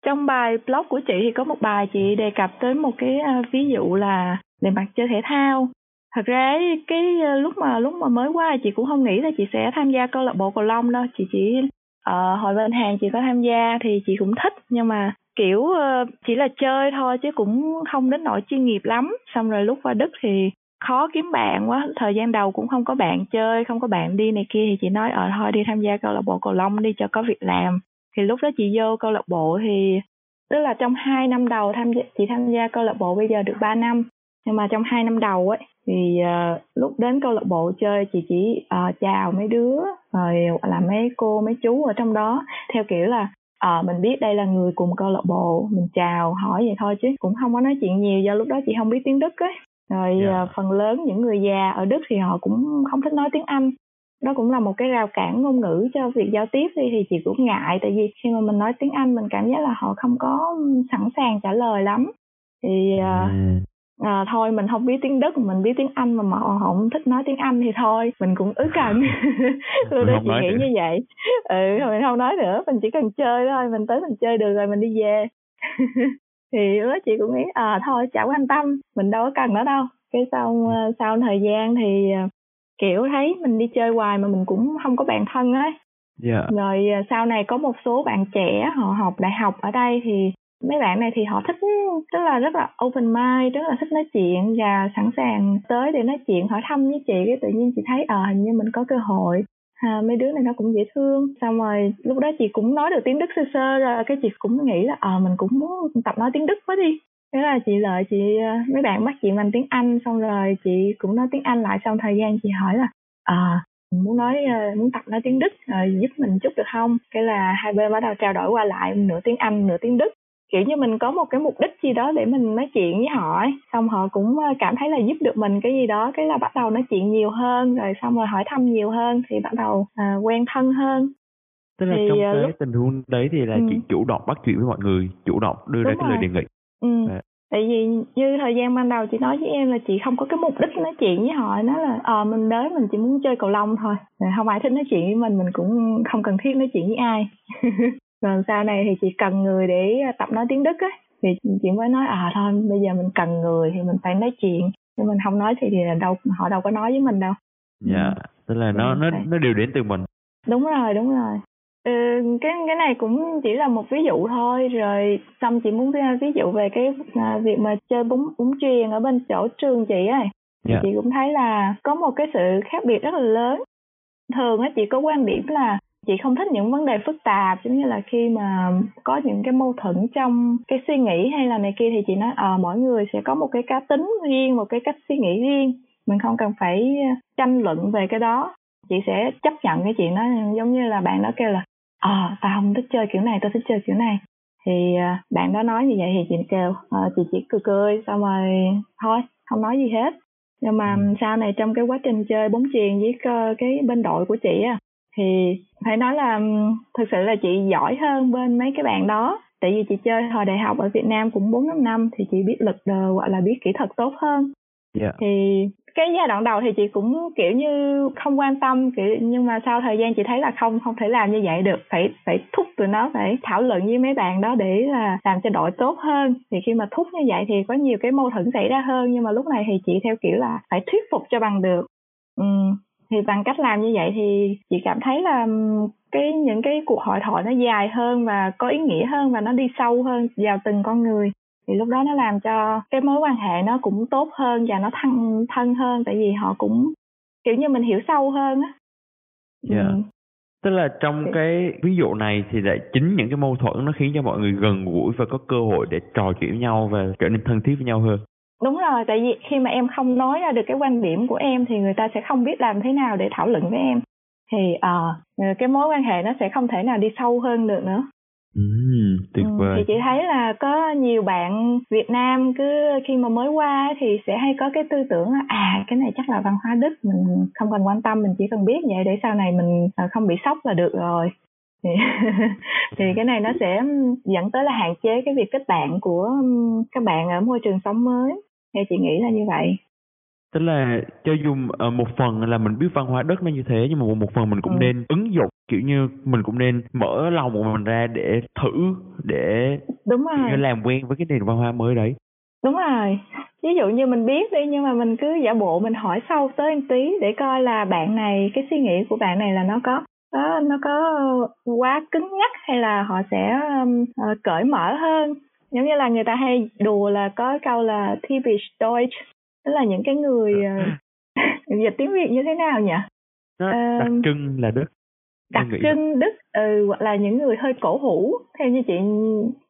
Speaker 1: trong bài blog của chị thì có một bài chị đề cập tới một cái ờ, ví dụ là về mặt chơi thể thao thật ra ấy, cái ờ, lúc mà lúc mà mới qua chị cũng không nghĩ là chị sẽ tham gia câu lạc bộ cầu lông đâu chị chỉ ờ, hồi bên hàng chị có tham gia thì chị cũng thích nhưng mà kiểu uh, chỉ là chơi thôi chứ cũng không đến nỗi chuyên nghiệp lắm. Xong rồi lúc qua Đức thì khó kiếm bạn quá thời gian đầu cũng không có bạn chơi không có bạn đi này kia thì chị nói ờ thôi đi tham gia câu lạc bộ cầu lông đi cho có việc làm. Thì lúc đó chị vô câu lạc bộ thì tức là trong hai năm đầu tham gia chị tham gia câu lạc bộ bây giờ được 3 năm nhưng mà trong hai năm đầu ấy thì ờ, lúc đến câu lạc bộ chơi chị chỉ ờ, chào mấy đứa rồi là mấy cô mấy chú ở trong đó. Theo kiểu là ờ mình biết đây là người cùng câu lạc bộ mình chào hỏi vậy thôi chứ cũng không có nói chuyện nhiều do lúc đó chị không biết tiếng đức ấy. Rồi ờ, phần lớn những người già ở đức thì họ cũng không thích nói tiếng anh. Đó cũng là một cái rào cản ngôn ngữ cho việc giao tiếp đi thì chị cũng ngại tại vì khi mà mình nói tiếng anh mình cảm giác là họ không có sẵn sàng trả lời lắm. Thì ờ,
Speaker 2: À,
Speaker 1: à, thôi mình không biết tiếng Đức mình biết tiếng Anh mà mà họ không thích nói tiếng Anh thì thôi mình cũng ứ cần (laughs)
Speaker 2: Mình
Speaker 1: đó chị nghĩ
Speaker 2: nữa.
Speaker 1: như vậy. Ừ thôi mình không nói nữa mình chỉ cần chơi thôi mình tới mình chơi được rồi mình đi về. (laughs) Thì lúc đó chị cũng nghĩ à thôi chả quan tâm mình đâu có cần nó đâu. Cái sau ờ, sau thời gian thì ờ, kiểu thấy mình đi chơi hoài mà mình cũng không có bạn thân ấy.
Speaker 2: Dạ.
Speaker 1: rồi à, sau này có một số bạn trẻ họ học đại học ở đây thì mấy bạn này thì họ thích tức là rất là open mind rất là thích nói chuyện và sẵn sàng tới để nói chuyện hỏi thăm với chị. Cái tự nhiên chị thấy ờ hình như mình có cơ hội. À, mấy đứa này nó cũng dễ thương. Xong rồi lúc đó chị cũng nói được tiếng đức sơ sơ rồi cái chị cũng nghĩ là ờ mình cũng muốn tập nói tiếng đức quá đi. Thế là chị lợi chị ờ, mấy bạn bắt chị bằng tiếng anh xong rồi chị cũng nói tiếng anh lại. Xong thời gian chị hỏi là ờ muốn nói ờ, muốn tập nói tiếng Đức rồi giúp mình chút được không? Cái là hai bên bắt đầu trao đổi qua lại nửa tiếng Anh nửa tiếng Đức kiểu như mình có một cái mục đích gì đó để mình nói chuyện với họ ấy. xong họ cũng ờ, cảm thấy là giúp được mình cái gì đó cái là bắt đầu nói chuyện nhiều hơn rồi xong rồi hỏi thăm nhiều hơn thì bắt đầu à, quen thân hơn
Speaker 2: Tức là
Speaker 1: Thì,
Speaker 2: trong
Speaker 1: à,
Speaker 2: cái
Speaker 1: lúc-
Speaker 2: tình huống đấy thì là
Speaker 1: Ừ.
Speaker 2: chị chủ động bắt chuyện với mọi người, chủ động đưa ra
Speaker 1: Đúng
Speaker 2: cái lời
Speaker 1: rồi.
Speaker 2: đề nghị.
Speaker 1: ừ.
Speaker 2: Dạ.
Speaker 1: tại vì như thời gian ban đầu chị nói với em là chị không có cái mục đích nói chuyện với họ nói là ờ mình đến mình chỉ muốn chơi cầu lông thôi Rồi không ai thích nói chuyện với mình mình cũng không cần thiết nói chuyện với ai (laughs) rồi sau này thì chị cần người để tập nói tiếng đức á thì chị mới nói à thôi bây giờ mình cần người thì mình phải nói chuyện. Nhưng mình không nói thì, thì đâu họ đâu có nói với mình đâu.
Speaker 2: Dạ, tức là nó nó nó đều đến từ mình.
Speaker 1: đúng rồi đúng rồi. Ừ, cái cái này cũng chỉ là một ví dụ thôi rồi xong chị muốn ví- dụ về cái à, việc mà chơi bóng bóng chuyền ở bên chỗ trường chị ấy.
Speaker 2: Dạ.
Speaker 1: chị cũng thấy là có một cái sự khác biệt rất là lớn. Thường á chị có quan điểm là chị không thích những vấn đề phức tạp giống như là khi mà có những cái mâu thuẫn trong cái suy nghĩ hay là này kia thì chị nói ờ à, mỗi người sẽ có một cái cá tính riêng một cái cách suy nghĩ riêng mình không cần phải tranh luận về cái đó. Chị sẽ chấp nhận cái chuyện đó giống như là bạn đó kêu là ờ à, tao không thích chơi kiểu này tao thích chơi kiểu này. Thì à, bạn đó nói như vậy thì chị kêu à, chị chỉ cười cười xong rồi thôi không nói gì hết. Nhưng mà ừ. sau này trong cái quá trình chơi bóng chuyền với cái bên đội của chị á thì phải nói là thực sự là chị giỏi hơn bên mấy cái bạn đó. Tại vì chị chơi hồi đại học ở Việt Nam cũng bốn năm năm thì chị biết lực đờ gọi là biết kỹ thuật tốt hơn. Yeah. Dạ. thì cái giai đoạn đầu thì chị cũng kiểu như không quan tâm kiểu nhưng mà sau thời gian chị thấy là không không thể làm như vậy được. Phải phải thúc tụi nó phải thảo luận với mấy bạn đó để là làm cho đội tốt hơn. Thì khi mà thúc như vậy thì có nhiều cái mâu thuẫn xảy ra hơn nhưng mà lúc này thì chị theo kiểu là phải thuyết phục cho bằng được. Ừ, thì bằng cách làm như vậy thì chị cảm thấy là cái những cái cuộc hội thoại nó dài hơn và có ý nghĩa hơn và nó đi sâu hơn vào từng con người thì lúc đó nó làm cho cái mối quan hệ nó cũng tốt hơn và nó thân thân hơn tại vì họ cũng kiểu như mình hiểu sâu hơn á
Speaker 2: dạ yeah. ừ. tức là trong cái ví dụ này thì lại chính những cái mâu thuẫn nó khiến cho mọi người gần gũi và có cơ hội để trò chuyện với nhau và trở nên thân thiết với nhau hơn
Speaker 1: đúng rồi tại vì khi mà em không nói ra được cái quan điểm của em thì người ta sẽ không biết làm thế nào để thảo luận với em. Thì uh, cái mối quan hệ nó sẽ không thể nào đi sâu hơn được nữa.
Speaker 2: Ừ, tuyệt vời.
Speaker 1: Ừ, thì chị thấy là có nhiều bạn Việt Nam cứ khi mà mới qua thì sẽ hay có cái tư tưởng là à cái này chắc là văn hóa Đức mình không cần quan tâm mình chỉ cần biết vậy để sau này mình à, không bị sốc là được rồi. Thì, (laughs) thì cái này nó sẽ dẫn tới là hạn chế cái việc kết bạn của các bạn ở môi trường sống mới theo chị nghĩ là như vậy.
Speaker 2: Tức là cho dù uh, một phần là mình biết văn hóa đất nó như thế nhưng mà một phần mình cũng ừ. nên ứng dụng kiểu như mình cũng nên mở lòng của mình ra để thử để
Speaker 1: đúng rồi
Speaker 2: như làm quen với cái nền văn hóa mới đấy.
Speaker 1: Đúng rồi. Ví dụ như mình biết đi nhưng mà mình cứ giả bộ mình hỏi sâu tới một tí để coi là bạn này cái suy nghĩ của bạn này là nó có nó nó có quá cứng nhắc hay là họ sẽ um, uh, cởi mở hơn giống như là người ta hay đùa là có câu là typisch Deutsch tức là những cái người (laughs) dịch tiếng Việt như thế nào nhỉ?
Speaker 2: Nó đặc trưng là Đức
Speaker 1: đặc trưng Đức ừ, hoặc là những người hơi cổ hủ. Theo như chị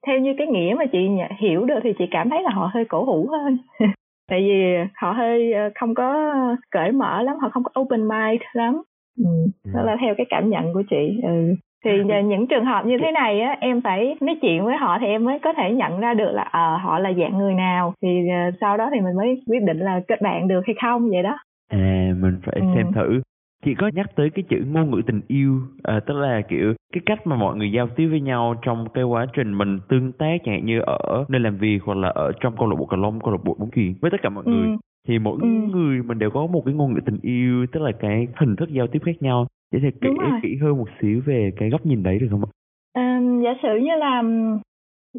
Speaker 1: theo như cái nghĩa mà chị hiểu được thì chị cảm thấy là họ hơi cổ hủ hơn. (laughs) Tại vì họ hơi ờ, không có cởi mở lắm họ không có open mind lắm. Ừ. đó là theo cái cảm nhận của chị ừ thì những trường hợp như thế này á em phải nói chuyện với họ thì em mới có thể nhận ra được là ờ à, họ là dạng người nào. Thì uh, sau đó thì mình mới quyết định là kết bạn được hay không vậy đó.
Speaker 2: À mình phải ừ. xem thử. Chị có nhắc tới cái chữ ngôn ngữ tình yêu à, tức là kiểu cái cách mà mọi người giao tiếp với nhau trong cái quá trình mình tương tác chẳng hạn như ở nơi làm việc hoặc là ở trong câu lạc bộ cà lông câu lạc bộ bóng chuyền với tất cả mọi ừ. người. Thì mỗi ừ. người mình đều có một cái ngôn ngữ tình yêu tức là cái hình thức giao tiếp khác nhau Chị thể kể kỹ hơn một xíu về cái góc nhìn đấy được không ạ?
Speaker 1: À, giả sử như là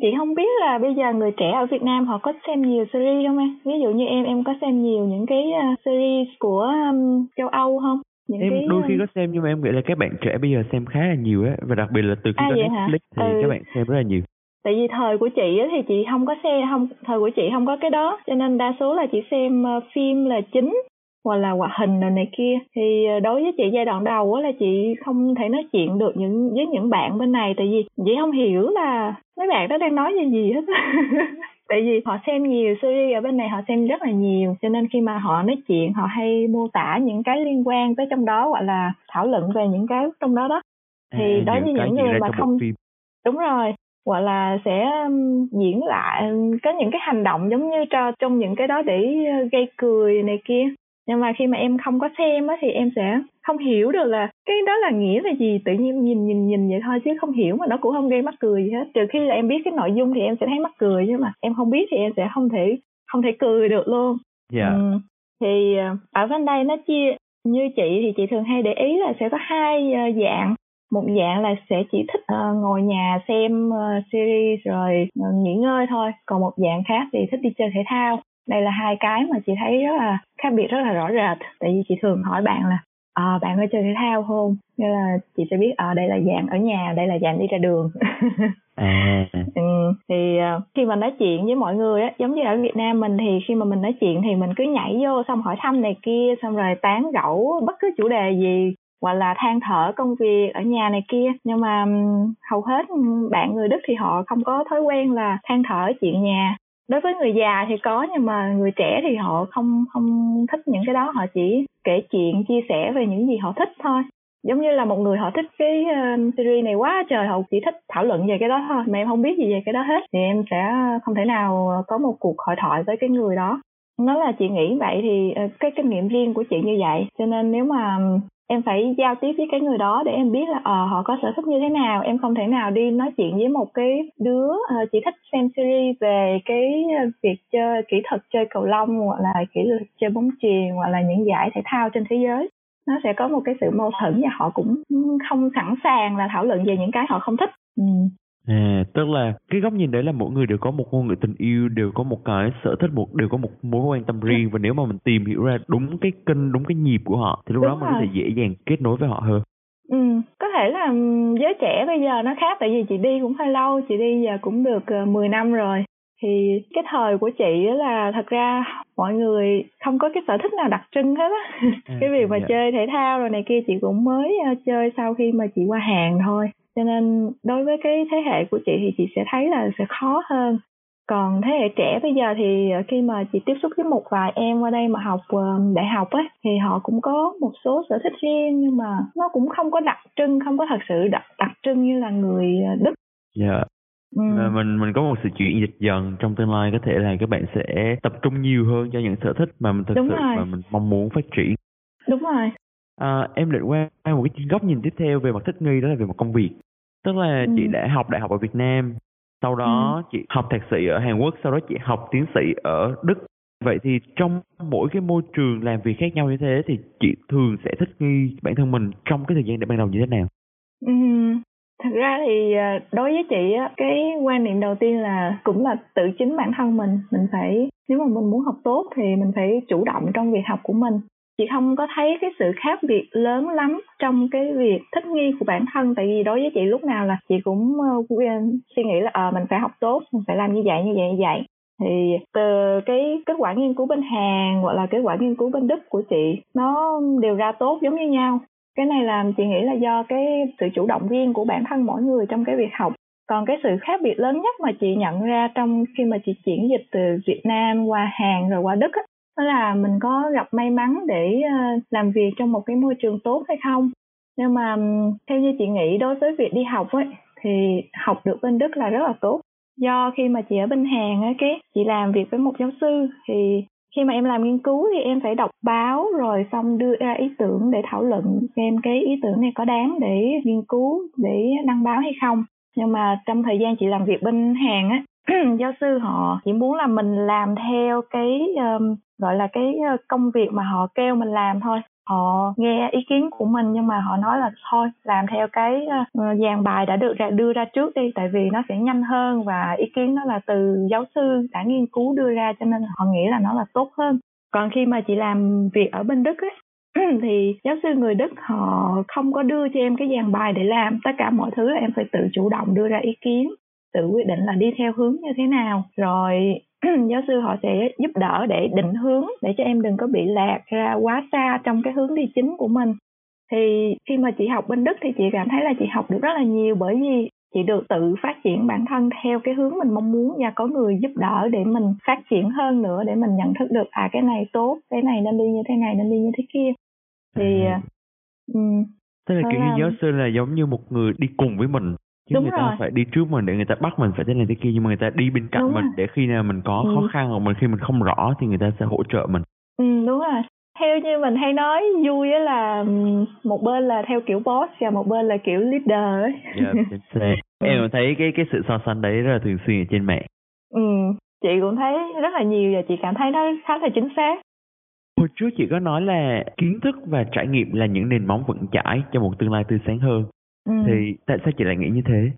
Speaker 1: chị không biết là bây giờ người trẻ ở Việt Nam họ có xem nhiều series không em? Ví dụ như em em có xem nhiều những cái uh, series của um, châu Âu không?
Speaker 2: Những em cái, đôi khi có xem nhưng mà em nghĩ là các bạn trẻ bây giờ xem khá là nhiều á và đặc biệt là từ khi à, có Netflix thì ừ. các bạn xem rất là nhiều
Speaker 1: tại vì thời của chị thì chị không có xem không thời của chị không có cái đó cho nên đa số là chị xem uh, phim là chính hoặc là hoạt hình rồi này kia. Thì ờ, đối với chị giai đoạn đầu á là chị không thể nói chuyện được những với những bạn bên này tại vì chị không hiểu là mấy bạn đó đang nói gì gì hết (laughs) tại vì họ xem nhiều series ở bên này họ xem rất là nhiều cho nên khi mà họ nói chuyện họ hay mô tả những cái liên quan tới trong đó hoặc là thảo luận về những cái trong đó đó. Thì à, đối với những người mà không đúng rồi hoặc là sẽ diễn lại có những cái hành động giống như cho trong những cái đó để ờ, gây cười này kia nhưng mà khi mà em không có xem á thì em sẽ không hiểu được là cái đó là nghĩa là gì tự nhiên nhìn nhìn nhìn vậy thôi chứ không hiểu mà nó cũng không gây mắc cười gì hết trừ khi là em biết cái nội dung thì em sẽ thấy mắc cười nhưng mà em không biết thì em sẽ không thể không thể cười được luôn
Speaker 2: yeah. Dạ. ừ.
Speaker 1: thì ờ, ở bên đây nó chia như chị thì chị thường hay để ý là sẽ có hai ờ, dạng một dạng là sẽ chỉ thích uh, ngồi nhà xem uh, series rồi uh, nghỉ ngơi thôi còn một dạng khác thì thích đi chơi thể thao đây là hai cái mà chị thấy rất là khác biệt rất là rõ rệt. Tại vì chị thường hỏi bạn là à, bạn có chơi thể thao không? Nên là chị sẽ biết ở à, đây là dạng ở nhà đây là dạng đi ra đường. (laughs)
Speaker 2: À.
Speaker 1: ừ, thì uh, khi mà nói chuyện với mọi người á giống như ở Việt Nam mình thì khi mà mình nói chuyện thì mình cứ nhảy vô xong hỏi thăm này kia xong rồi tán gẫu bất cứ chủ đề gì hoặc là than thở công việc ở nhà này kia. Nhưng mà hầu hết bạn người đức thì họ không có thói quen là than thở chuyện nhà đối với người già thì có nhưng mà người trẻ thì họ không không thích những cái đó. Họ chỉ kể chuyện chia sẻ về những gì họ thích thôi. Giống như là một người họ thích cái uh, series này quá trời họ chỉ thích thảo luận về cái đó thôi. Mà em không biết gì về cái đó hết. Thì em sẽ không thể nào ờ, có một cuộc hội thoại với cái người đó. Nó là chị nghĩ vậy thì uh, cái kinh nghiệm riêng của chị như vậy. Cho nên nếu mà em phải giao tiếp với cái người đó để em biết là à, họ có sở thích như thế nào. Em không thể nào đi nói chuyện với một cái đứa uh, chỉ thích xem series về cái việc chơi kỹ thuật chơi cầu lông hoặc là kỹ thuật chơi bóng chuyền hoặc là những giải thể thao trên thế giới. Nó sẽ có một cái sự mâu thuẫn và họ cũng không sẵn sàng là thảo luận về những cái họ không thích. Ừ.
Speaker 2: À, tức là cái góc nhìn đấy là mỗi người đều có một ngôn ngữ tình yêu, đều có một cái sở thích, một đều có một mối quan tâm riêng. Và nếu mà mình tìm hiểu ra đúng cái kênh, đúng cái nhịp của họ thì lúc đúng đó mình có thể dễ dàng kết nối với họ hơn.
Speaker 1: Ừ, có thể là giới trẻ bây giờ nó khác tại vì chị đi cũng hơi lâu, chị đi giờ cũng được uh, ờ, 10 năm rồi. Thì cái thời của chị là thật ra mọi người không có cái sở thích nào đặc trưng hết á. À, (laughs) cái việc mà dạ. chơi thể thao rồi này kia chị cũng mới uh, chơi sau khi mà chị qua hàng thôi cho nên đối với cái thế hệ của chị thì chị sẽ thấy là sẽ khó hơn còn thế hệ trẻ bây giờ thì ờ, khi mà chị tiếp xúc với một vài em qua đây mà học uh, đại học á thì họ cũng có một số sở thích riêng nhưng mà nó cũng không có đặc trưng không có thật sự đặc đặc trưng như là người đức
Speaker 2: dạ yeah. Ừ. mình mình có một sự chuyển dịch dần trong tương lai có thể là các bạn sẽ tập trung nhiều hơn cho những sở thích mà mình thực Đúng sự rồi. mà mình mong muốn phát triển.
Speaker 1: Đúng rồi.
Speaker 2: À, em định qua một cái góc nhìn tiếp theo về mặt thích nghi đó là về mặt công việc. Tức là ừ. chị đã học đại học ở Việt Nam, sau đó ừ. chị học thạc sĩ ở Hàn Quốc, sau đó chị học tiến sĩ ở Đức. Vậy thì trong mỗi cái môi trường làm việc khác nhau như thế thì chị thường sẽ thích nghi bản thân mình trong cái thời gian để ban đầu như thế nào?
Speaker 1: Ừ, thật ra thì à, đối với chị á cái quan niệm đầu tiên là cũng là tự chính bản thân mình mình phải nếu mà mình muốn học tốt thì mình phải chủ động trong việc học của mình chị không có thấy cái sự khác biệt lớn lắm trong cái việc thích nghi của bản thân. Tại vì đối với chị lúc nào là chị cũng uh, suy nghĩ là uh, mình phải học tốt mình phải làm như vậy như vậy như vậy. Thì từ cái kết quả nghiên cứu bên Hàn hoặc là kết quả nghiên cứu bên Đức của chị nó đều ra tốt giống như nhau. Cái này làm chị nghĩ là do cái sự chủ động riêng của bản thân mỗi người trong cái việc học. Còn cái sự khác biệt lớn nhất mà chị nhận ra trong khi mà chị chuyển dịch từ Việt Nam qua Hàn rồi qua Đức á, đó là mình có gặp may mắn để ờ, làm việc trong một cái môi trường tốt hay không. Nhưng mà theo như chị nghĩ đối với việc đi học ấy thì học được bên Đức là rất là tốt. Do khi mà chị ở bên Hàn ấy, cái chị làm việc với một giáo sư thì khi mà em làm nghiên cứu thì em phải đọc báo rồi xong đưa ra ý tưởng để thảo luận xem cái ý tưởng này có đáng để nghiên cứu để đăng báo hay không. Nhưng mà trong thời gian chị làm việc bên hàng á (clears throat) giáo sư họ chỉ muốn là mình làm theo cái um, gọi là cái ờ, công việc mà họ kêu mình làm thôi. Họ nghe ý kiến của mình nhưng mà họ nói là thôi làm theo cái uh, dàn bài đã được ra, đưa ra trước đi. Tại vì nó sẽ nhanh hơn và ý kiến đó là từ giáo sư đã nghiên cứu đưa ra cho nên họ nghĩ là nó là tốt hơn. Còn khi mà chị làm việc ở bên đức ấy (clears throat) thì giáo sư người Đức họ không có đưa cho em cái dàn bài để làm. Tất cả mọi thứ là em phải tự chủ động đưa ra ý kiến tự quyết định là đi theo hướng như thế nào. Rồi (clears throat) giáo sư họ sẽ giúp đỡ để định hướng để cho em đừng có bị lạc ra quá xa trong cái hướng đi chính của mình. Thì khi mà chị học bên đức thì chị cảm thấy là chị học được rất là nhiều bởi vì chị được tự phát triển bản thân theo cái hướng mình mong muốn và có người giúp đỡ để mình phát triển hơn nữa để mình nhận thức được à cái này tốt cái này nên đi như thế này nên đi như thế kia. Thì
Speaker 2: um, tức là kiểu như giáo sư là giống như một người đi cùng với mình chứ Đúng người ta rồi. phải đi trước mình để người ta bắt mình phải thế này thế kia nhưng mà người ta đi bên cạnh đúng mình rồi. để khi nào mình có ừ. khó khăn hoặc mình khi mình không rõ thì người ta sẽ hỗ trợ mình
Speaker 1: ừ đúng rồi theo như mình hay nói vui á là một bên là theo kiểu boss và một bên là kiểu leader ấy.
Speaker 2: Yeah, (laughs) em thấy cái cái sự so sánh đấy rất là thường xuyên ở trên mạng.
Speaker 1: Ừ, chị cũng thấy rất là nhiều và chị cảm thấy nó khá là chính xác.
Speaker 2: Hồi trước chị có nói là kiến thức và trải nghiệm là những nền móng vững chãi cho một tương lai tươi sáng hơn. Ừ. Thì tại sao chị lại nghĩ như thế?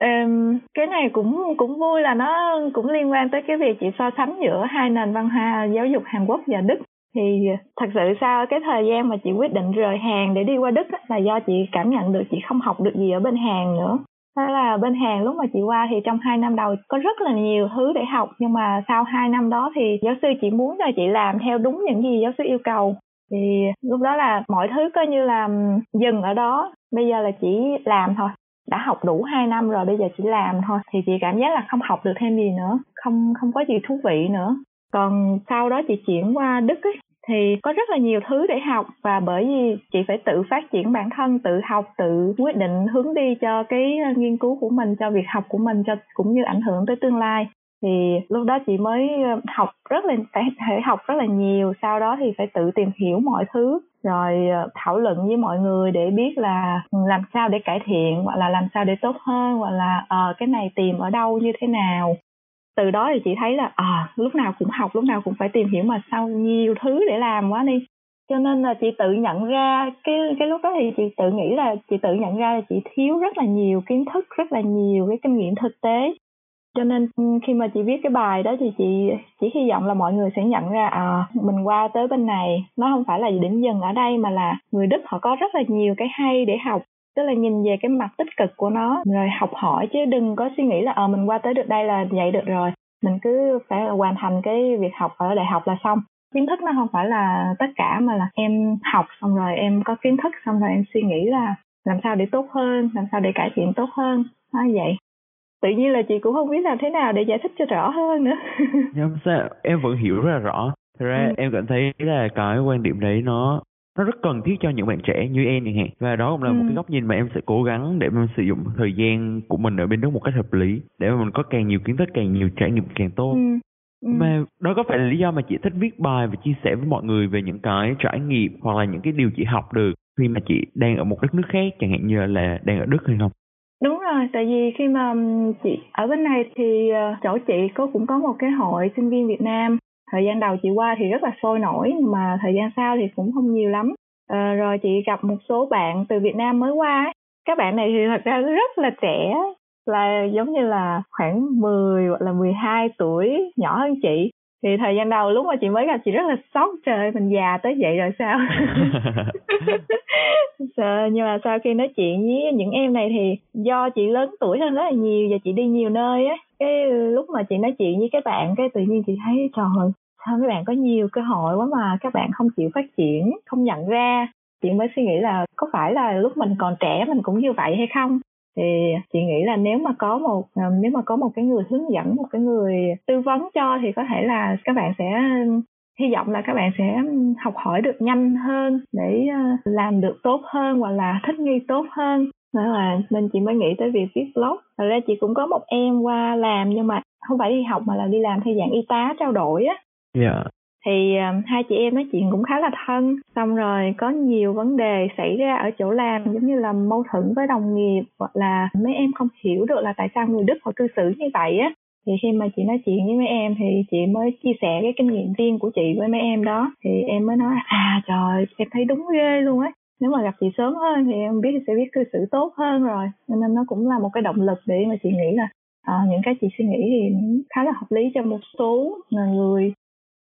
Speaker 1: Um, cái này cũng cũng vui là nó cũng liên quan tới cái việc chị so sánh giữa hai nền văn hóa giáo dục Hàn Quốc và Đức thì thật sự sau cái thời gian mà chị quyết định rời Hàn để đi qua Đức là do chị cảm nhận được chị không học được gì ở bên Hàn nữa Thế là bên Hàn lúc mà chị qua thì trong hai năm đầu có rất là nhiều thứ để học nhưng mà sau hai năm đó thì giáo sư chỉ muốn cho chị làm theo đúng những gì giáo sư yêu cầu thì lúc đó là mọi thứ coi như là dừng ở đó. Bây giờ là chỉ làm thôi. Đã học đủ 2 năm rồi bây giờ chỉ làm thôi. Thì chị cảm giác là không học được thêm gì nữa. Không không có gì thú vị nữa. Còn sau đó chị chuyển qua đức ấy, thì có rất là nhiều thứ để học. Và bởi vì chị phải tự phát triển bản thân tự học tự quyết định hướng đi cho cái nghiên cứu của mình cho việc học của mình cho cũng như ảnh hưởng tới tương lai thì lúc đó chị mới ờ, học rất là phải phải học rất là nhiều sau đó thì phải tự tìm hiểu mọi thứ rồi ờ, thảo luận với mọi người để biết là làm sao để cải thiện hoặc là làm sao để tốt hơn hoặc là uh, cái này tìm ở đâu như thế nào. Từ đó thì chị thấy là à lúc nào cũng học lúc nào cũng phải tìm hiểu mà sao nhiều thứ để làm quá đi. Cho nên là chị tự nhận ra cái cái lúc đó thì chị tự nghĩ là chị tự nhận ra là chị thiếu rất là nhiều kiến thức rất là nhiều cái kinh nghiệm thực tế cho nên khi mà chị viết cái bài đó thì chị chỉ hy vọng là mọi người sẽ nhận ra à mình qua tới bên này, nó không phải là điểm dừng ở đây mà là người đức họ có rất là nhiều cái hay để học, tức là nhìn về cái mặt tích cực của nó. Rồi học hỏi chứ đừng có suy nghĩ là ờ mình qua tới được đây là vậy được rồi, mình cứ phải hoàn thành cái việc học ở đại học là xong. Kiến thức nó không phải là tất cả mà là em học xong rồi em có kiến thức xong rồi em suy nghĩ là làm sao để tốt hơn, làm sao để cải thiện tốt hơn, nó vậy tự nhiên là chị cũng không biết làm thế nào để giải thích cho rõ hơn nữa (laughs)
Speaker 2: nhưng sao em vẫn hiểu rất là rõ thật ra ừ. em cảm thấy là cái quan điểm đấy nó nó rất cần thiết cho những bạn trẻ như em chẳng hạn và đó cũng là ừ. một cái góc nhìn mà em sẽ cố gắng để mình sử dụng thời gian của mình ở bên đó một cách hợp lý để mà mình có càng nhiều kiến thức càng nhiều trải nghiệm càng tốt ừ. Ừ. mà đó có phải là lý do mà chị thích viết bài và chia sẻ với mọi người về những cái trải nghiệm hoặc là những cái điều chị học được khi mà chị đang ở một đất nước khác chẳng hạn như là đang ở đức hay không
Speaker 1: đúng rồi tại vì khi mà chị ở bên này thì ờ, chỗ chị có cũng có một cái hội sinh viên việt nam. Thời gian đầu chị qua thì rất là sôi nổi nhưng mà thời gian sau thì cũng không nhiều lắm. À, rồi chị gặp một số bạn từ Việt Nam mới qua các bạn này thì thật ra rất là trẻ là giống như là khoảng 10 hoặc là 12 tuổi nhỏ hơn chị thì thời gian đầu lúc mà chị mới gặp chị rất là sốc trời mình già tới vậy rồi sao? (laughs) (laughs) Sợ nhưng mà sau khi nói chuyện với những em này thì do chị lớn tuổi hơn rất là nhiều và chị đi nhiều nơi á cái lúc mà chị nói chuyện với các bạn cái tự nhiên chị thấy trời sao các bạn có nhiều cơ hội quá mà các bạn không chịu phát triển không nhận ra. Chị mới suy nghĩ là có phải là lúc mình còn trẻ mình cũng như vậy hay không thì chị nghĩ là nếu mà có một à, nếu mà có một cái người hướng dẫn, một cái người tư vấn cho thì có thể là các bạn sẽ, hy vọng là các bạn sẽ học hỏi được nhanh hơn để à, làm được tốt hơn hoặc là thích nghi tốt hơn đó là nên chị mới nghĩ tới việc viết blog thật ra chị cũng có một em qua làm nhưng mà không phải đi học mà là đi làm theo dạng y tá trao đổi á
Speaker 2: Dạ. Yeah.
Speaker 1: Thì ờ, hai chị em nói chuyện cũng khá là thân, xong rồi có nhiều vấn đề xảy ra ở chỗ làm giống như là mâu thuẫn với đồng nghiệp hoặc là mấy em không hiểu được là tại sao người Đức họ cư xử như vậy á. Thì khi mà chị nói chuyện với mấy em thì chị mới chia sẻ cái kinh nghiệm riêng của chị với mấy em đó. Thì em mới nói à trời em thấy đúng ghê luôn á. Nếu mà gặp chị sớm hơn thì em biết sẽ biết cư xử tốt hơn rồi. Nên nó cũng là một cái động lực để mà chị nghĩ là à, những cái chị suy nghĩ thì khá là hợp lý cho một số người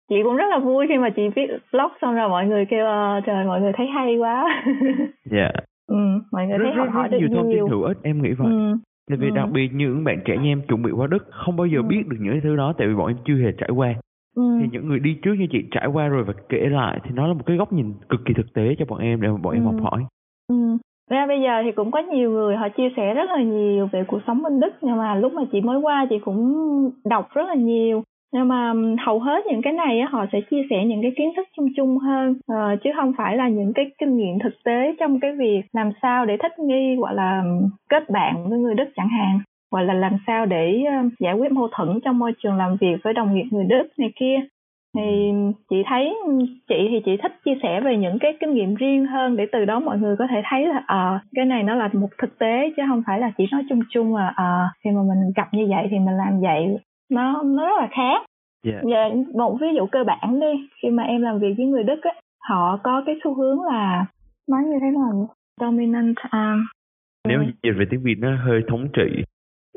Speaker 1: chị cũng rất là vui khi mà chị viết blog xong rồi mọi người kêu uh, trời mọi người thấy hay quá (laughs)
Speaker 2: dạ yeah.
Speaker 1: ừ mọi người
Speaker 2: rất,
Speaker 1: thấy
Speaker 2: rất,
Speaker 1: học hỏi được
Speaker 2: nhiều thông
Speaker 1: tin
Speaker 2: hữu ích em nghĩ vậy ừ. tại vì ừ. đặc biệt những bạn trẻ như em chuẩn bị qua đức không bao giờ ừ. biết được những thứ đó tại vì bọn em chưa hề trải qua ừ. thì những người đi trước như chị trải qua rồi và kể lại thì nó là một cái góc nhìn cực kỳ thực tế cho bọn em để mà bọn ừ. em học hỏi
Speaker 1: ừ ra bây giờ thì cũng có nhiều người họ chia sẻ rất là nhiều về cuộc sống bên Đức nhưng mà lúc mà chị mới qua chị cũng đọc rất là nhiều nhưng mà hầu hết những cái này họ sẽ chia sẻ những cái kiến thức chung chung hơn. Ờ, chứ không phải là những cái kinh nghiệm thực tế trong cái việc làm sao để thích nghi hoặc là kết bạn với người Đức chẳng hạn. Hoặc là làm sao để giải quyết mâu thuẫn trong môi trường làm việc với đồng nghiệp người Đức này kia. Thì chị thấy chị thì chị thích chia sẻ về những cái kinh nghiệm riêng hơn để từ đó mọi người có thể thấy là à, cái này nó là một thực tế chứ không phải là chỉ nói chung chung là à, khi mà mình gặp như vậy thì mình làm vậy nó nó rất là khác.
Speaker 2: Yeah.
Speaker 1: Dạ. Và một ví dụ cơ bản đi. Khi mà em làm việc với người Đức á họ có cái xu hướng là nói như thế nào? Dominant um,
Speaker 2: nếu dịch về tiếng Việt nó hơi thống trị.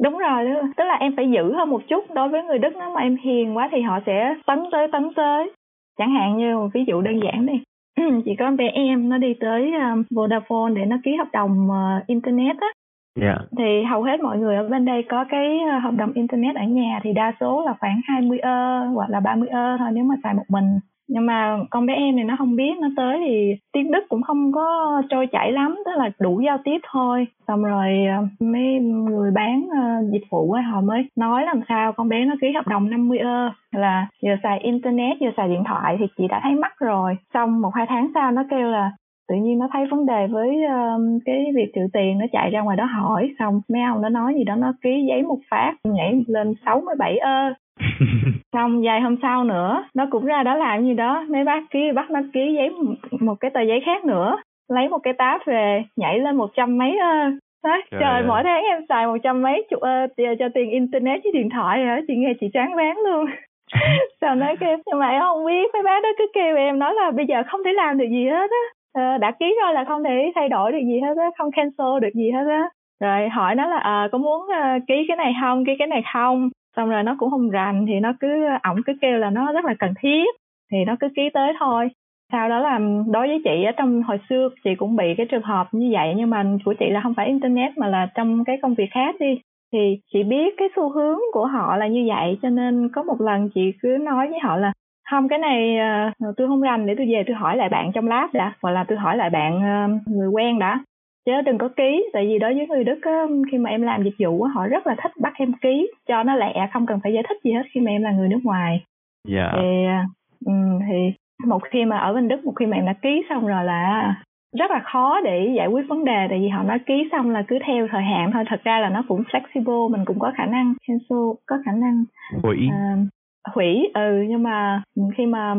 Speaker 1: Đúng rồi tức là em phải giữ hơn một chút đối với người Đức. Nếu mà em hiền quá thì họ sẽ tấn tới tấn tới. Chẳng hạn như một ví dụ đơn giản đi. (clears throat) Chỉ có bé em nó đi tới um, Vodafone để nó ký hợp đồng uh, internet á
Speaker 2: Yeah.
Speaker 1: Thì hầu hết mọi người ở bên đây có cái ờ, hợp đồng internet ở nhà thì đa số là khoảng 20 ơ hoặc là 30 ơ thôi nếu mà xài một mình. nhưng mà con bé em thì nó không biết, nó tới thì tiếng đức cũng không có trôi chảy lắm, tức là đủ giao tiếp thôi xong rồi ờ, mấy người bán ờ, dịch vụ ấy họ mới nói làm sao con bé nó ký hợp đồng 50 ơ, là giờ xài internet, giờ xài điện thoại thì chị đã thấy mắc rồi xong một hai tháng sau nó kêu là tự nhiên nó thấy vấn đề với uh, cái việc trừ tiền nó chạy ra ngoài đó hỏi xong mấy ông nó nói gì đó nó ký giấy một phát nhảy lên 67 ơ. (laughs) Xong vài hôm sau nữa nó cũng ra đó làm gì đó mấy bác ký bắt nó ký giấy một cái tờ giấy khác nữa lấy một cái táp về nhảy lên một trăm mấy ơ. Trời, trời mỗi tháng em xài một trăm mấy chục ơ cho tiền internet với điện thoại hả? Chị nghe chị chán ván luôn. (laughs) Sao nói kêu nhưng mà em không biết. Mấy bác đó cứ kêu em nói là bây giờ không thể làm được gì hết á Ờ, đã ký rồi là không thể thay đổi được gì hết á không cancel được gì hết á. Rồi hỏi nó là à, có muốn uh, ký cái này không? Ký cái này không? Xong rồi nó cũng không rành thì nó cứ ổng cứ kêu là nó rất là cần thiết thì nó cứ ký tới thôi. Sau đó là đối với chị ở trong hồi xưa chị cũng bị cái trường hợp như vậy nhưng mà của chị là không phải internet mà là trong cái công việc khác đi. Thì chị biết cái xu hướng của họ là như vậy cho nên có một lần chị cứ nói với họ là không cái này uh, tôi không rành để tôi về tôi hỏi lại bạn trong lab đã hoặc là tôi hỏi lại bạn uh, người quen đã. Chứ đừng có ký tại vì đối với người đức á, khi mà em làm dịch vụ họ rất là thích bắt em ký cho nó lẹ không cần phải giải thích gì hết khi mà em là người nước ngoài.
Speaker 2: Dạ.
Speaker 1: Thì um, thì một khi mà ở bên đức một khi mà em đã ký xong rồi là rất là khó để giải quyết vấn đề tại vì họ nói ký xong là cứ theo thời hạn thôi thật ra là nó cũng flexible mình cũng có khả năng cancel có khả năng.
Speaker 2: Hủy uh,
Speaker 1: hủy ừ nhưng mà khi mà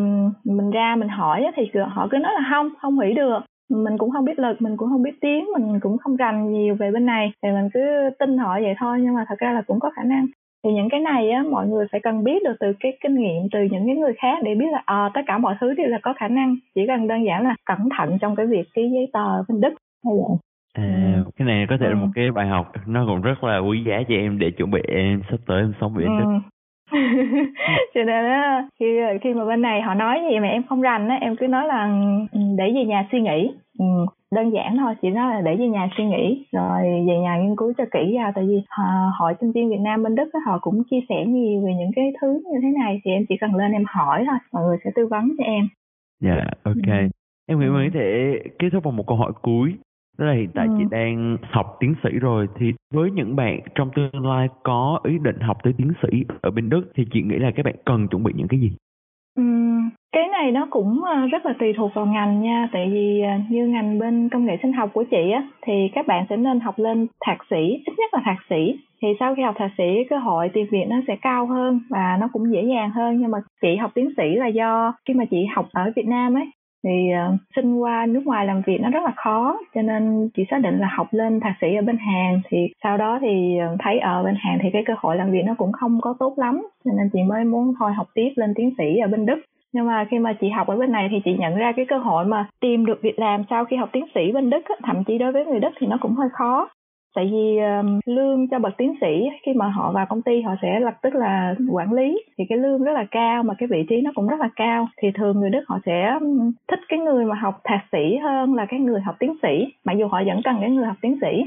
Speaker 1: mình ra mình hỏi thì họ cứ nói là không không hủy được mình cũng không biết lực mình cũng không biết tiếng mình cũng không rành nhiều về bên này thì mình cứ tin họ vậy thôi nhưng mà thật ra là cũng có khả năng thì những cái này á mọi người phải cần biết được từ cái kinh nghiệm từ những cái người khác để biết là à, tất cả mọi thứ đều là có khả năng chỉ cần đơn giản là cẩn thận trong cái việc ký giấy tờ bên đức hay vậy
Speaker 2: À, ừ. cái này có thể ừ. là một cái bài học nó cũng rất là quý giá cho em để chuẩn bị em sắp tới em sống bên ừ.
Speaker 1: Cho nên á khi khi mà bên này họ nói gì mà em không rành á em cứ nói là ừ, để về nhà suy nghĩ. Ừ, đơn giản thôi chỉ nói là để về nhà suy nghĩ rồi về nhà nghiên cứu cho kỹ ra tại vì họ, hội sinh viên Việt Nam bên Đức á, họ cũng chia sẻ nhiều về những cái thứ như thế này thì em chỉ cần lên em hỏi thôi mọi người sẽ tư vấn cho em.
Speaker 2: Dạ yeah, ok. Ừ. em nghĩ mình có thể kết thúc bằng một câu hỏi cuối đó là hiện tại ừ. chị đang học tiến sĩ rồi thì với những bạn trong tương lai có ý định học tới tiến sĩ ở bên Đức thì chị nghĩ là các bạn cần chuẩn bị những cái gì?
Speaker 1: Ừ, cái này nó cũng ờ, rất là tùy thuộc vào ngành nha tại vì ờ, như ngành bên công nghệ sinh học của chị á thì các bạn sẽ nên học lên thạc sĩ ít nhất là thạc sĩ thì sau khi học thạc sĩ cơ hội tìm việc nó sẽ cao hơn và nó cũng dễ dàng hơn nhưng mà chị học tiến sĩ là do khi mà chị học ở Việt Nam ấy thì uh, xin qua nước ngoài làm việc nó rất là khó cho nên chị xác định là học lên thạc sĩ ở bên Hàn. Thì sau đó thì ờ, thấy ở bên Hàn thì cái cơ hội làm việc nó cũng không có tốt lắm cho nên chị mới muốn thôi học tiếp lên tiến sĩ ở bên Đức. Nhưng mà khi mà chị học ở bên này thì chị nhận ra cái cơ hội mà tìm được việc làm sau khi học tiến sĩ bên Đức thậm chí đối với người Đức thì nó cũng hơi khó tại vì um, lương cho bậc tiến sĩ khi mà họ vào công ty họ sẽ lập tức là quản lý. Thì cái lương rất là cao mà cái vị trí nó cũng rất là cao. Thì thường người đức họ sẽ thích cái người mà học thạc sĩ hơn là cái người học tiến sĩ. Mặc dù họ vẫn cần cái người học tiến sĩ.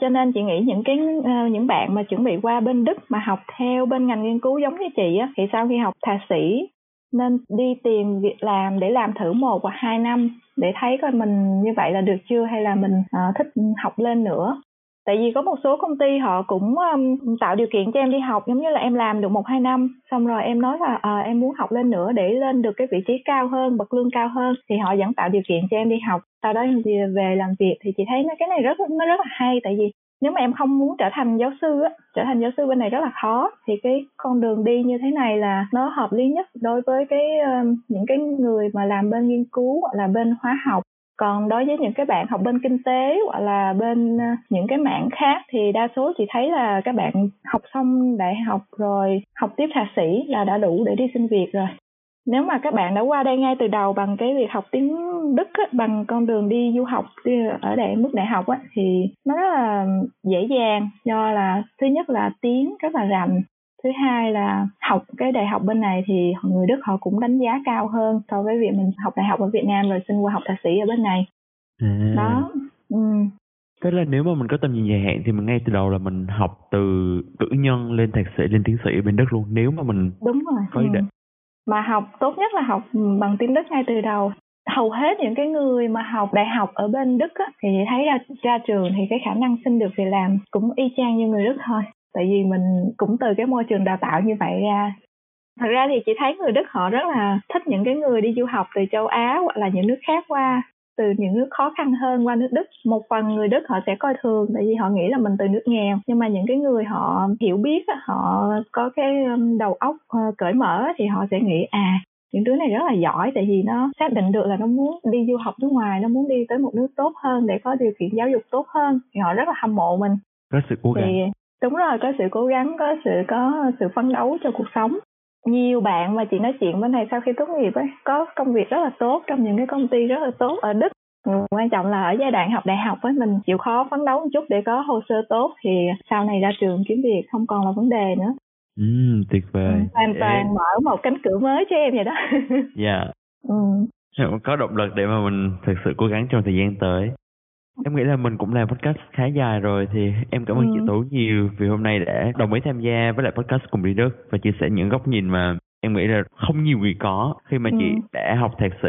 Speaker 1: Cho nên chị nghĩ những cái ờ, những bạn mà chuẩn bị qua bên Đức mà học theo bên ngành nghiên cứu giống như chị á thì sau khi học thạc sĩ nên đi tìm việc làm để làm thử một hoặc hai năm để thấy coi mình như vậy là được chưa hay là mình uh, thích học lên nữa tại vì có một số công ty họ cũng um, tạo điều kiện cho em đi học giống như là em làm được một hai năm xong rồi em nói là à, em muốn học lên nữa để lên được cái vị trí cao hơn bậc lương cao hơn. Thì họ vẫn tạo điều kiện cho em đi học. Sau đó em về làm việc thì chị thấy nó cái này rất nó rất là hay tại vì nếu mà em không muốn trở thành giáo sư á trở thành giáo sư bên này rất là khó. Thì cái con đường đi như thế này là nó hợp lý nhất đối với cái uh, những cái người mà làm bên nghiên cứu hoặc là bên hóa học còn đối với những cái bạn học bên kinh tế hoặc là bên ờ, những cái mảng khác thì đa số chị thấy là các bạn học xong đại học rồi học tiếp thạc sĩ là đã đủ để đi xin việc rồi. Nếu mà các bạn đã qua đây ngay từ đầu bằng cái việc học tiếng Đức á, bằng con đường đi du học ở đại mức đại học á, thì nó rất là dễ dàng. Do là thứ nhất là tiếng rất là rành thứ hai là học cái đại học bên này thì người đức họ cũng đánh giá cao hơn so với việc mình học đại học ở việt nam rồi xin qua học thạc sĩ ở bên này à. đó ừ.
Speaker 2: Tức là nếu mà mình có tầm nhìn dài hạn thì mình ngay từ đầu là mình học từ cử nhân lên thạc sĩ lên tiến sĩ ở bên Đức luôn nếu mà mình
Speaker 1: đúng rồi
Speaker 2: có ý định.
Speaker 1: mà học tốt nhất là học bằng tiếng Đức ngay từ đầu hầu hết những cái người mà học đại học ở bên Đức á, thì thấy ra ra trường thì cái khả năng xin được việc làm cũng y chang như người Đức thôi tại vì mình cũng từ cái môi trường đào tạo như vậy ra. Thật ra thì chị thấy người Đức họ rất là thích những cái người đi du học từ châu Á hoặc là những nước khác qua từ những nước khó khăn hơn qua nước Đức. Một phần người Đức họ sẽ coi thường tại vì họ nghĩ là mình từ nước nghèo. Nhưng mà những cái người họ hiểu biết họ có cái um, đầu óc ờ, cởi mở thì họ sẽ nghĩ à những đứa này rất là giỏi tại vì nó xác định được là nó muốn đi du học nước ngoài nó muốn đi tới một nước tốt hơn để có điều kiện giáo dục tốt hơn. Thì họ rất là hâm mộ mình.
Speaker 2: Có sự cố gắng.
Speaker 1: Thì đúng rồi có sự cố gắng có sự có sự phấn đấu cho cuộc sống nhiều bạn mà chị nói chuyện bên này sau khi tốt nghiệp ấy có công việc rất là tốt trong những cái công ty rất là tốt ở Đức quan trọng là ở giai đoạn học đại học với mình chịu khó phấn đấu một chút để có hồ sơ tốt thì sau này ra trường kiếm việc không còn là vấn đề nữa
Speaker 2: Ừ, tuyệt vời.
Speaker 1: Hoàn toàn Để... mở một cánh cửa mới cho em vậy đó. (laughs)
Speaker 2: Dạ. Yeah. ừ. Có động lực để mà mình thực sự cố gắng trong thời gian tới. Em nghĩ là mình cũng làm podcast khá dài rồi thì em cảm ơn ừ. chị Tú nhiều vì hôm nay đã đồng ý tham gia với lại podcast cùng đi Đức và chia sẻ những góc nhìn mà em nghĩ là không nhiều người có khi mà ừ. chị đã học thạc sĩ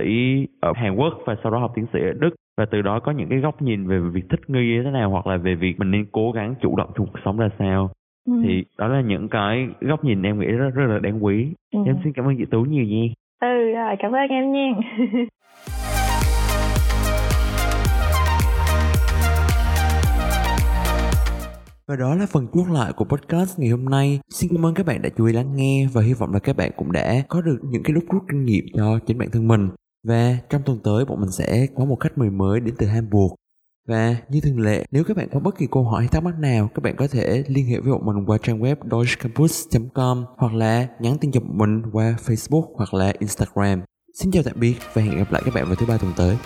Speaker 2: ở Hàn Quốc và sau đó học tiến sĩ ở Đức và từ đó có những cái góc nhìn về việc thích nghi như thế nào hoặc là về việc mình nên cố gắng chủ động trong cuộc sống ra sao ừ. thì đó là những cái góc nhìn em nghĩ rất rất là đáng quý ừ. em xin cảm ơn chị Tú nhiều nha
Speaker 1: ừ rồi cảm ơn em nha (laughs)
Speaker 2: Và đó là phần chốt lại của podcast ngày hôm nay. Xin cảm ơn các bạn đã chú ý lắng nghe và hy vọng là các bạn cũng đã có được những cái đúc rút kinh nghiệm cho chính bản thân mình. Và trong tuần tới bọn mình sẽ có một khách mời mới đến từ Hamburg. Và như thường lệ, nếu các bạn có bất kỳ câu hỏi hay thắc mắc nào, các bạn có thể liên hệ với bọn mình qua trang web deutschcampus.com hoặc là nhắn tin cho bọn mình qua Facebook hoặc là Instagram. Xin chào tạm biệt và hẹn gặp lại các bạn vào thứ ba tuần tới.